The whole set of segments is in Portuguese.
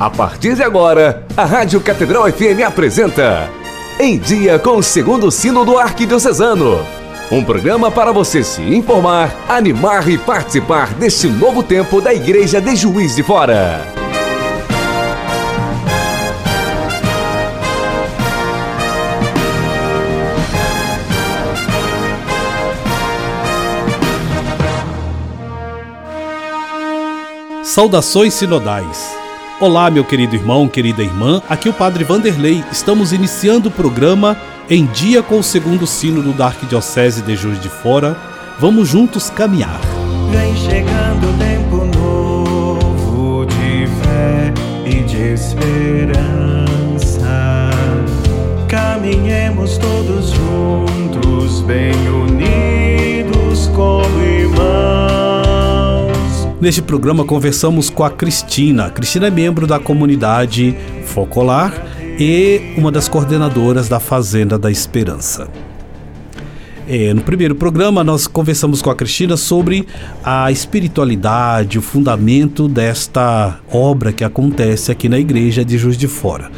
A partir de agora, a Rádio Catedral FM apresenta Em Dia com o Segundo Sino do Arquidiocesano. Um programa para você se informar, animar e participar deste novo tempo da Igreja de Juiz de Fora. Saudações sinodais. Olá, meu querido irmão, querida irmã. Aqui é o Padre Vanderlei. Estamos iniciando o programa em dia com o segundo sínodo da Arquidiocese de Juiz de Fora. Vamos juntos caminhar. Vem chegando o tempo novo de fé e de esperança. Caminhemos todos juntos, bem unidos como irmãos. Neste programa conversamos com a Cristina. Cristina é membro da comunidade Focolar e uma das coordenadoras da Fazenda da Esperança. É, no primeiro programa, nós conversamos com a Cristina sobre a espiritualidade, o fundamento desta obra que acontece aqui na igreja de Juiz de Fora.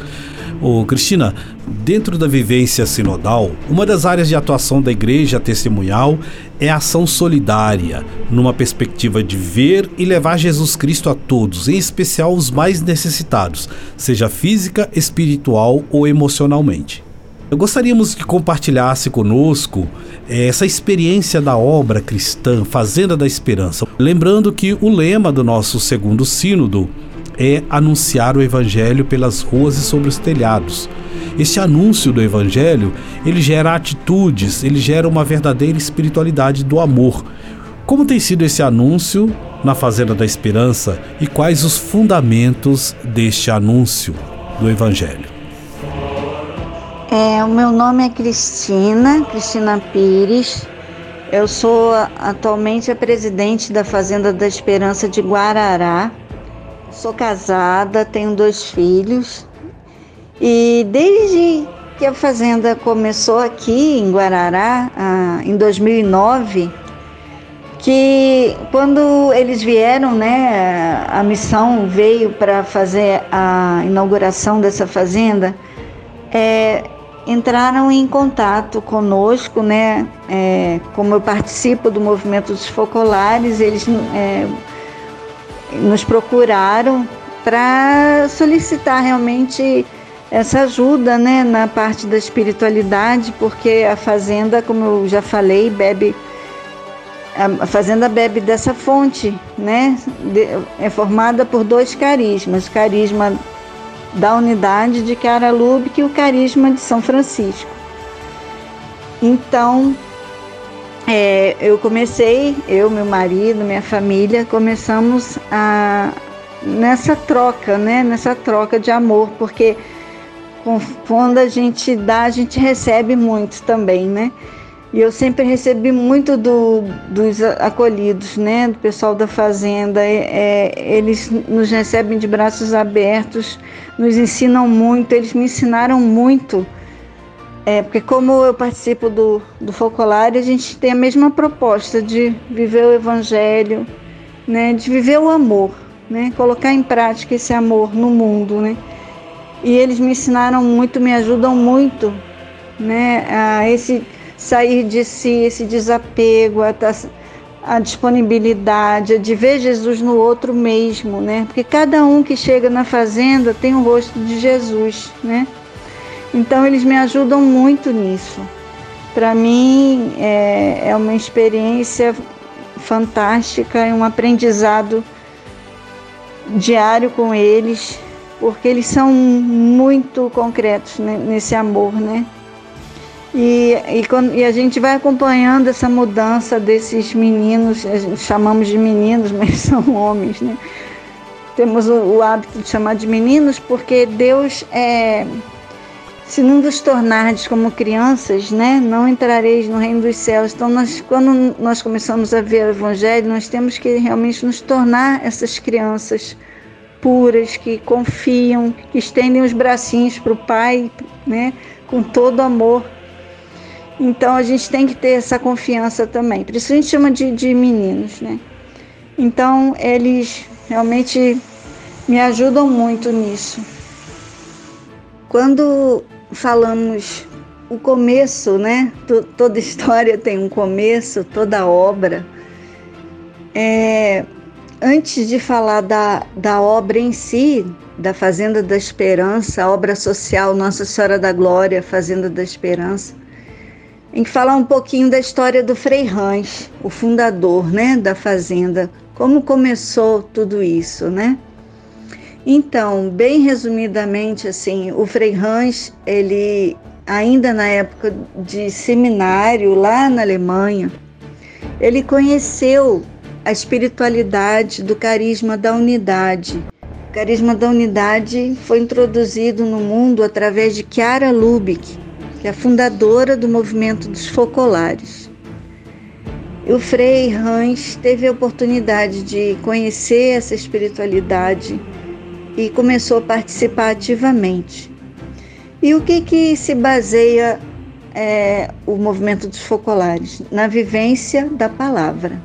Ô, Cristina, dentro da vivência sinodal, uma das áreas de atuação da igreja testemunhal é a ação solidária, numa perspectiva de ver e levar Jesus Cristo a todos, em especial os mais necessitados, seja física, espiritual ou emocionalmente. Eu gostaríamos que compartilhasse conosco eh, essa experiência da obra cristã Fazenda da Esperança. Lembrando que o lema do nosso segundo sínodo é anunciar o evangelho pelas ruas e sobre os telhados. Esse anúncio do evangelho, ele gera atitudes, ele gera uma verdadeira espiritualidade do amor. Como tem sido esse anúncio na Fazenda da Esperança e quais os fundamentos deste anúncio do evangelho? É, o meu nome é Cristina, Cristina Pires. Eu sou atualmente a presidente da Fazenda da Esperança de Guarará. Sou casada, tenho dois filhos. E desde que a fazenda começou aqui em Guarará, ah, em 2009, que quando eles vieram, né, a missão veio para fazer a inauguração dessa fazenda, é, entraram em contato conosco, né, é, como eu participo do movimento dos focolares, eles é, nos procuraram para solicitar realmente essa ajuda né, na parte da espiritualidade, porque a fazenda, como eu já falei, bebe a fazenda bebe dessa fonte, né? é formada por dois carismas, o carisma da unidade de Caralube e o carisma de São Francisco. Então, é, eu comecei, eu, meu marido, minha família, começamos a nessa troca, né? Nessa troca de amor, porque quando a gente dá, a gente recebe muito também, né? E eu sempre recebi muito do, dos acolhidos, né? Do pessoal da fazenda. É, é, eles nos recebem de braços abertos, nos ensinam muito, eles me ensinaram muito é, porque como eu participo do, do Focolare, a gente tem a mesma proposta de viver o Evangelho, né, de viver o amor, né, colocar em prática esse amor no mundo, né. E eles me ensinaram muito, me ajudam muito, né, a esse sair de si, esse desapego, a, a disponibilidade, a de ver Jesus no outro mesmo, né, porque cada um que chega na fazenda tem o rosto de Jesus, né. Então eles me ajudam muito nisso. Para mim é, é uma experiência fantástica, é um aprendizado diário com eles, porque eles são muito concretos nesse amor, né? E, e, e, a gente vai acompanhando essa mudança desses meninos, chamamos de meninos, mas são homens, né? Temos o, o hábito de chamar de meninos porque Deus é, se não vos tornardes como crianças, né, não entrareis no reino dos céus. Então, nós, quando nós começamos a ver o Evangelho, nós temos que realmente nos tornar essas crianças puras, que confiam, que estendem os bracinhos para o Pai, né, com todo amor. Então, a gente tem que ter essa confiança também. Por isso a gente chama de, de meninos, né. Então, eles realmente me ajudam muito nisso. Quando falamos o começo, né? toda história tem um começo, toda obra. É, antes de falar da, da obra em si, da Fazenda da Esperança, a obra social Nossa Senhora da Glória, Fazenda da Esperança, em falar um pouquinho da história do Frei Rãs, o fundador, né, da fazenda, como começou tudo isso, né? Então, bem resumidamente, assim, o Frei Rãs, ele ainda na época de seminário lá na Alemanha, ele conheceu a espiritualidade do carisma da unidade. O carisma da unidade foi introduzido no mundo através de Chiara Lubick, que é a fundadora do movimento dos focolares. E o Frei Hans teve a oportunidade de conhecer essa espiritualidade e começou a participar ativamente. E o que, que se baseia é, o movimento dos focolares? Na vivência da palavra,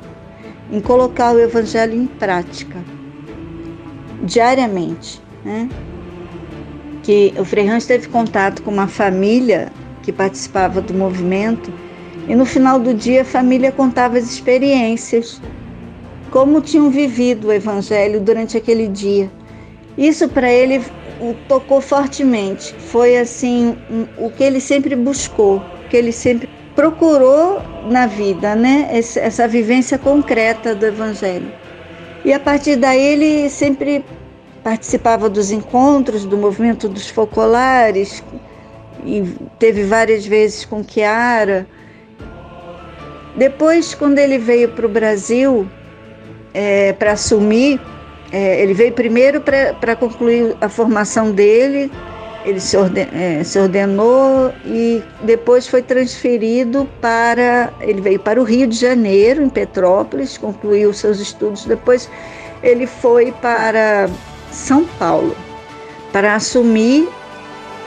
em colocar o evangelho em prática, diariamente. Né? Que o Frei Hans teve contato com uma família que participava do movimento e no final do dia a família contava as experiências, como tinham vivido o evangelho durante aquele dia. Isso para ele o tocou fortemente. Foi assim o que ele sempre buscou, que ele sempre procurou na vida, né? Essa vivência concreta do Evangelho. E a partir daí ele sempre participava dos encontros do movimento dos focolares e teve várias vezes com Chiara. Depois, quando ele veio para o Brasil é, para assumir é, ele veio primeiro para concluir a formação dele, ele se, orden, é, se, ordenou e depois foi transferido para. Ele veio para o Rio de Janeiro, em Petrópolis, concluiu seus estudos. Depois ele foi para São Paulo para assumir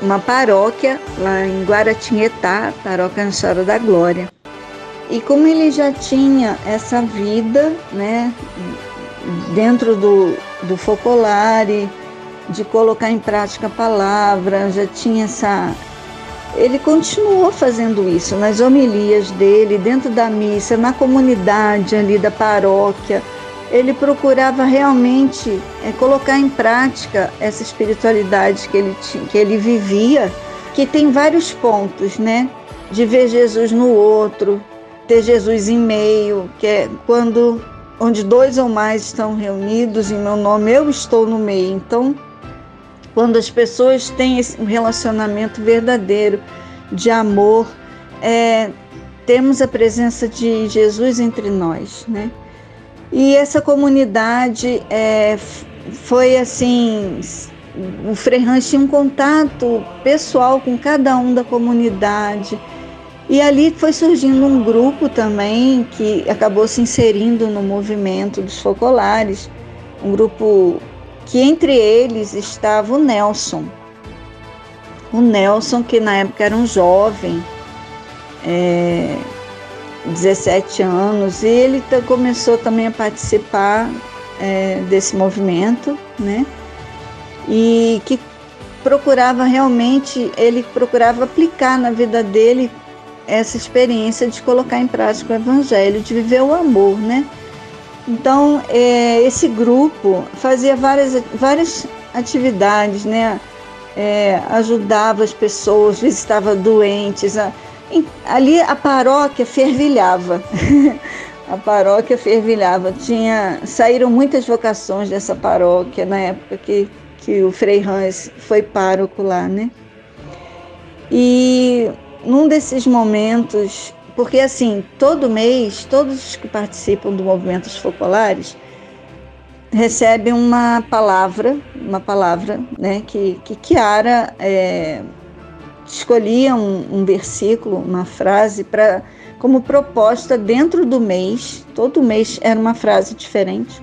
uma paróquia lá em Guaratinguetá, paróquia Nossa da Glória. E como ele já tinha essa vida, né, dentro do, do Focolare, de colocar em prática a palavra, já tinha essa. Ele continuou fazendo isso nas homilias dele, dentro da missa, na comunidade ali da paróquia. Ele procurava realmente é, colocar em prática essa espiritualidade que ele, tinha, que ele vivia, que tem vários pontos, né? De ver Jesus no outro, ter Jesus em meio, que é quando onde dois ou mais estão reunidos em meu nome, eu estou no meio. Então, quando as pessoas têm esse relacionamento verdadeiro de amor, é, temos a presença de Jesus entre nós, né? E essa comunidade é, foi assim, o Frei Hans tinha um contato pessoal com cada um da comunidade, e ali foi surgindo um grupo também que acabou se inserindo no movimento dos focolares, um grupo que entre eles estava o Nelson. O Nelson, que na época era um jovem, é, 17 anos, e ele começou também a participar é, desse movimento, né? E que procurava realmente, ele procurava aplicar na vida dele essa experiência de colocar em prática o evangelho, de viver o amor, né? Então, é, esse grupo fazia várias, várias atividades, né? É, ajudava as pessoas, visitava doentes. A, em, ali a paróquia fervilhava. a paróquia fervilhava. Tinha, saíram muitas vocações dessa paróquia na época que, que o Frei Hans foi pároco lá, né? E num desses momentos, porque assim, todo mês, todos os que participam do movimento dos focolares recebem uma palavra, uma palavra, né, que, que Kiara é, escolhia um, um versículo, uma frase para como proposta dentro do mês, todo mês era uma frase diferente,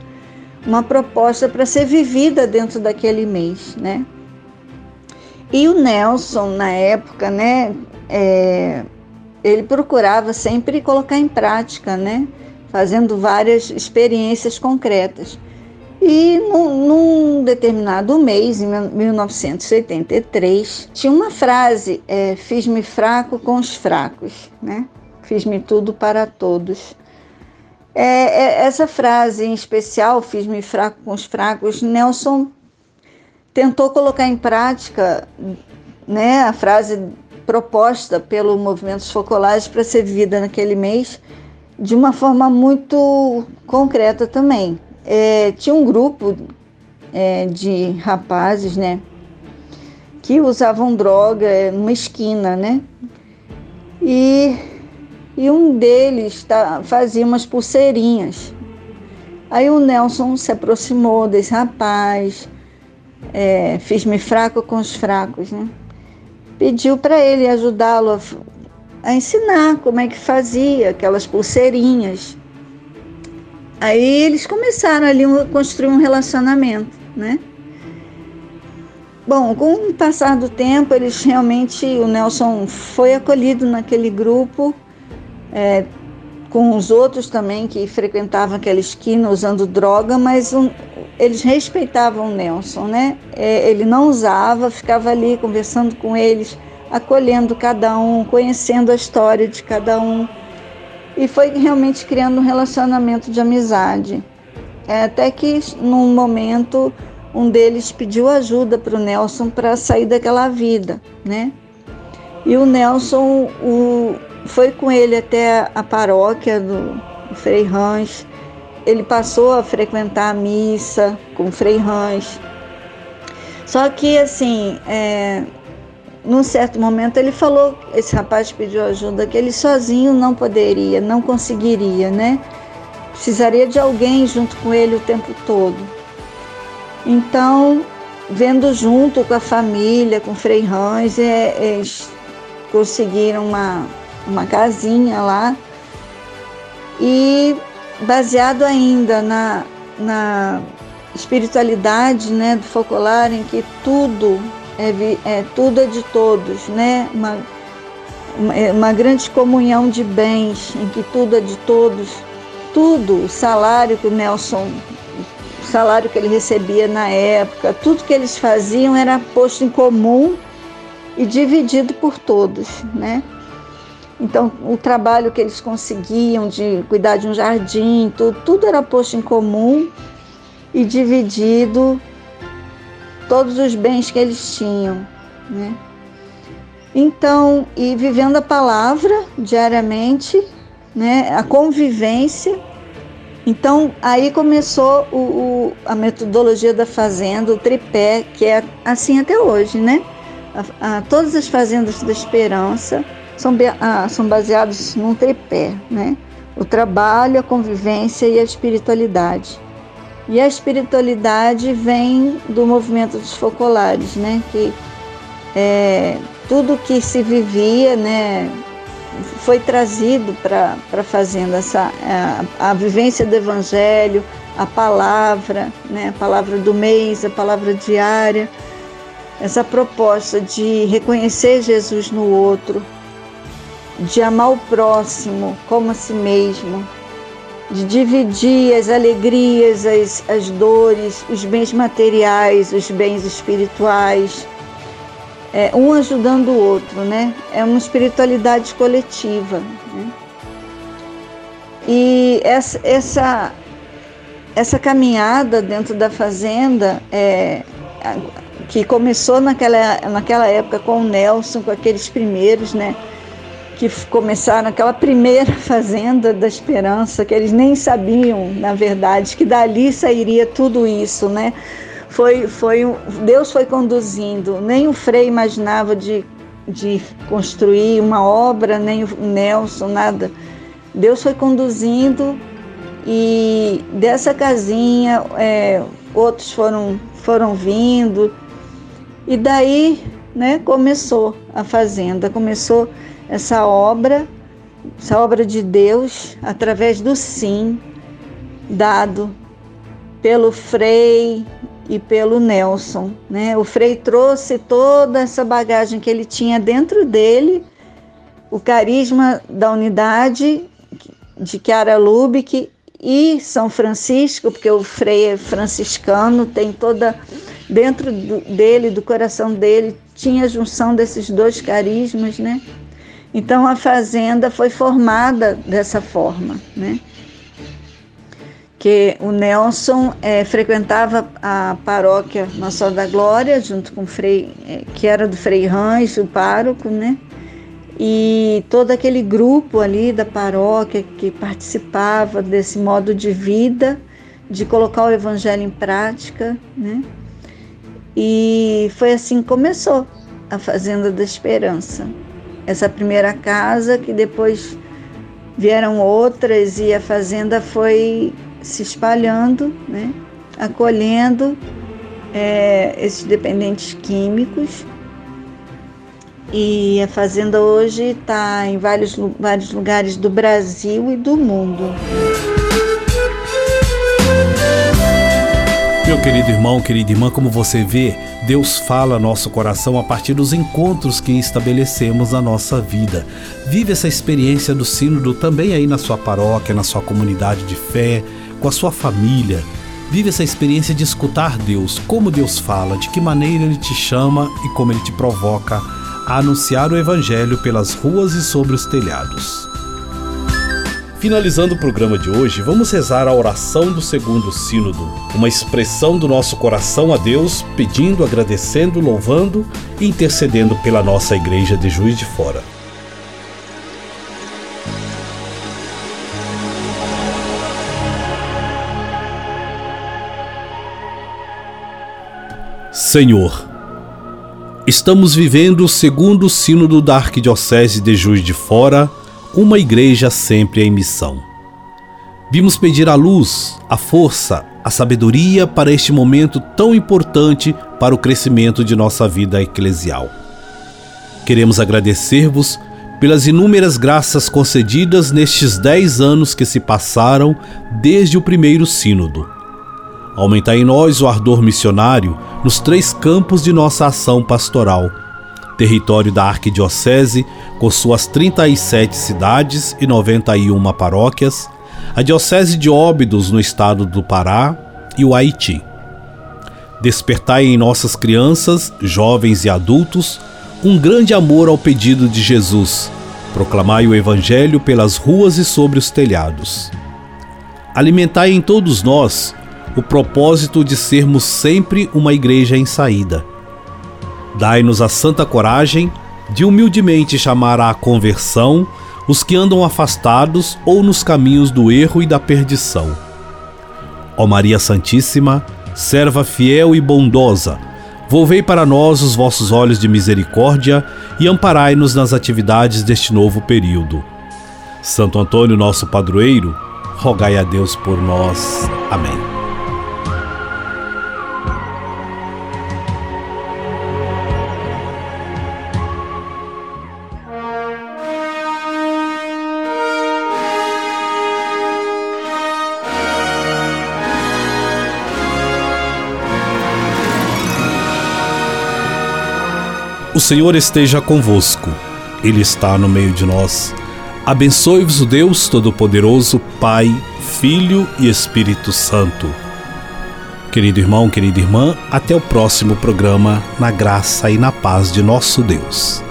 uma proposta para ser vivida dentro daquele mês, né? E o Nelson, na época, né, é, ele procurava sempre colocar em prática, né? Fazendo várias experiências concretas. E num, num, determinado mês, em 1983, tinha uma frase: é, Fiz-me fraco com os fracos, né? Fiz-me tudo para todos. É, é, essa frase em especial, Fiz-me fraco com os fracos, Nelson tentou colocar em prática né, a frase proposta pelo Movimento Focolares para ser vivida naquele mês de uma forma muito concreta também é, tinha um grupo é, de rapazes, né, que usavam droga numa esquina, né, e, e um deles tá, fazia umas pulseirinhas. Aí o Nelson se aproximou desse rapaz, é, fiz-me fraco com os fracos, né, pediu para ele ajudá-lo a, a ensinar como é que fazia aquelas pulseirinhas. Aí eles começaram ali a construir um relacionamento, né? Bom, com o passar do tempo, eles realmente, o Nelson foi acolhido naquele grupo, é, com os outros também que frequentavam aquela esquina usando droga, mas um, eles respeitavam o Nelson, né? É, ele não usava, ficava ali conversando com eles, acolhendo cada um, conhecendo a história de cada um e foi realmente criando um relacionamento de amizade. É, até que num momento um deles pediu ajuda para o Nelson para sair daquela vida, né? E o Nelson o, foi com ele até a paróquia do Frei Rãs. Ele passou a frequentar a missa com o Frei Rãs. Só que assim, é, num certo momento ele falou, esse rapaz pediu ajuda, que ele sozinho não poderia, não conseguiria, né? Precisaria de alguém junto com ele o tempo todo. Então, vendo junto com a família, com o Frei Rães, é, eles conseguiram uma, uma casinha lá e baseado ainda na, na espiritualidade né, do focolar, em que tudo é, é, tudo é de todos, né? Uma, é uma grande comunhão de bens em que tudo é de todos. Tudo, o salário que o Nelson, o salário que ele recebia na época, tudo que eles faziam era posto em comum e dividido por todos, né? Então, o trabalho que eles conseguiam de cuidar de um jardim, tudo, tudo era posto em comum e dividido todos os bens que eles tinham, né? Então, e vivendo a palavra diariamente, né? A convivência. Então, aí começou o, o, a metodologia da fazenda, o tripé, que é assim até hoje, né? A, a, todas as fazendas da esperança são, a, são baseadas num tripé, né? O trabalho, a convivência e a espiritualidade. E a espiritualidade vem do movimento dos focolares, né? Que é, tudo que se vivia, né, foi trazido para a fazenda, essa, a, a, vivência do evangelho, a palavra, né, a palavra do mês, a palavra diária, essa proposta de reconhecer Jesus no outro, de amar o próximo como a si mesmo, de dividir as alegrias, as, as dores, os bens materiais, os bens espirituais, é, um ajudando o outro, né? É uma espiritualidade coletiva. Né? E essa, essa, essa caminhada dentro da fazenda, é, que começou naquela, naquela época com o Nelson, com aqueles primeiros, né? Que começaram aquela primeira fazenda da esperança, que eles nem sabiam, na verdade, que dali sairia tudo isso, né? Foi, foi, Deus foi conduzindo, nem o Frei imaginava de, de construir uma obra, nem o Nelson, nada. Deus foi conduzindo e dessa casinha é, outros foram, foram vindo e daí né, começou a fazenda, começou essa obra, essa obra de Deus, através do sim dado pelo Frei e pelo Nelson. Né? O Frei trouxe toda essa bagagem que ele tinha dentro dele, o carisma da unidade de Chiara Lubick e São Francisco, porque o Frei é franciscano, tem toda dentro dele, do coração dele, tinha a junção desses dois carismas, né? Então a fazenda foi formada dessa forma, né? Que o Nelson é, frequentava a paróquia Nossa Senhora da Glória, junto com o Frei, é, que era do Frei Rães, o pároco, né? E todo aquele grupo ali da paróquia que participava desse modo de vida, de colocar o evangelho em prática, né? E foi assim que começou a Fazenda da Esperança. Essa primeira casa, que depois vieram outras e a fazenda foi se espalhando, né? acolhendo é, esses dependentes químicos. E a fazenda hoje está em vários, vários lugares do Brasil e do mundo. Meu querido irmão, querida irmã, como você vê, Deus fala nosso coração a partir dos encontros que estabelecemos na nossa vida. Vive essa experiência do Sínodo também aí na sua paróquia, na sua comunidade de fé, com a sua família. Vive essa experiência de escutar Deus, como Deus fala, de que maneira Ele te chama e como Ele te provoca a anunciar o Evangelho pelas ruas e sobre os telhados. Finalizando o programa de hoje, vamos rezar a oração do segundo sínodo, uma expressão do nosso coração a Deus, pedindo, agradecendo, louvando e intercedendo pela nossa igreja de Juiz de Fora. Senhor, estamos vivendo o segundo sínodo da Arquidiocese de Juiz de Fora uma igreja sempre em missão. Vimos pedir a luz, a força, a sabedoria para este momento tão importante para o crescimento de nossa vida eclesial. Queremos agradecer-vos pelas inúmeras graças concedidas nestes dez anos que se passaram desde o primeiro Sínodo. Aumentar em nós o ardor missionário nos três campos de nossa ação pastoral território da Arquidiocese, com suas 37 cidades e 91 paróquias, a Diocese de Óbidos, no estado do Pará, e o Haiti. Despertai em nossas crianças, jovens e adultos um grande amor ao pedido de Jesus. Proclamai o Evangelho pelas ruas e sobre os telhados. Alimentai em todos nós o propósito de sermos sempre uma igreja em saída Dai-nos a santa coragem de humildemente chamar à conversão os que andam afastados ou nos caminhos do erro e da perdição. Ó Maria Santíssima, serva fiel e bondosa, volvei para nós os vossos olhos de misericórdia e amparai-nos nas atividades deste novo período. Santo Antônio, nosso padroeiro, rogai a Deus por nós. Amém. O Senhor esteja convosco, Ele está no meio de nós. Abençoe-vos o Deus Todo-Poderoso, Pai, Filho e Espírito Santo. Querido irmão, querida irmã, até o próximo programa, na graça e na paz de nosso Deus.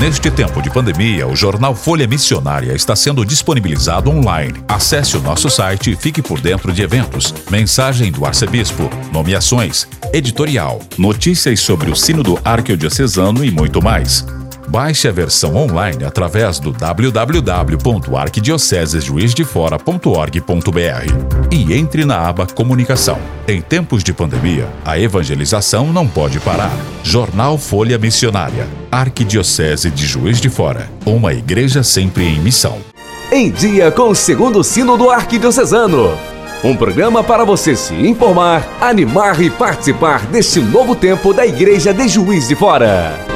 Neste tempo de pandemia, o jornal Folha Missionária está sendo disponibilizado online. Acesse o nosso site e fique por dentro de eventos, mensagem do arcebispo, nomeações, editorial, notícias sobre o Sínodo Arquidiocesano e muito mais. Baixe a versão online através do www.arquidiocesesjuizdefora.org.br e entre na aba Comunicação. Em tempos de pandemia, a evangelização não pode parar. Jornal Folha Missionária. Arquidiocese de Juiz de Fora. Uma igreja sempre em missão. Em dia com o segundo sino do Arquidiocesano. Um programa para você se informar, animar e participar deste novo tempo da Igreja de Juiz de Fora.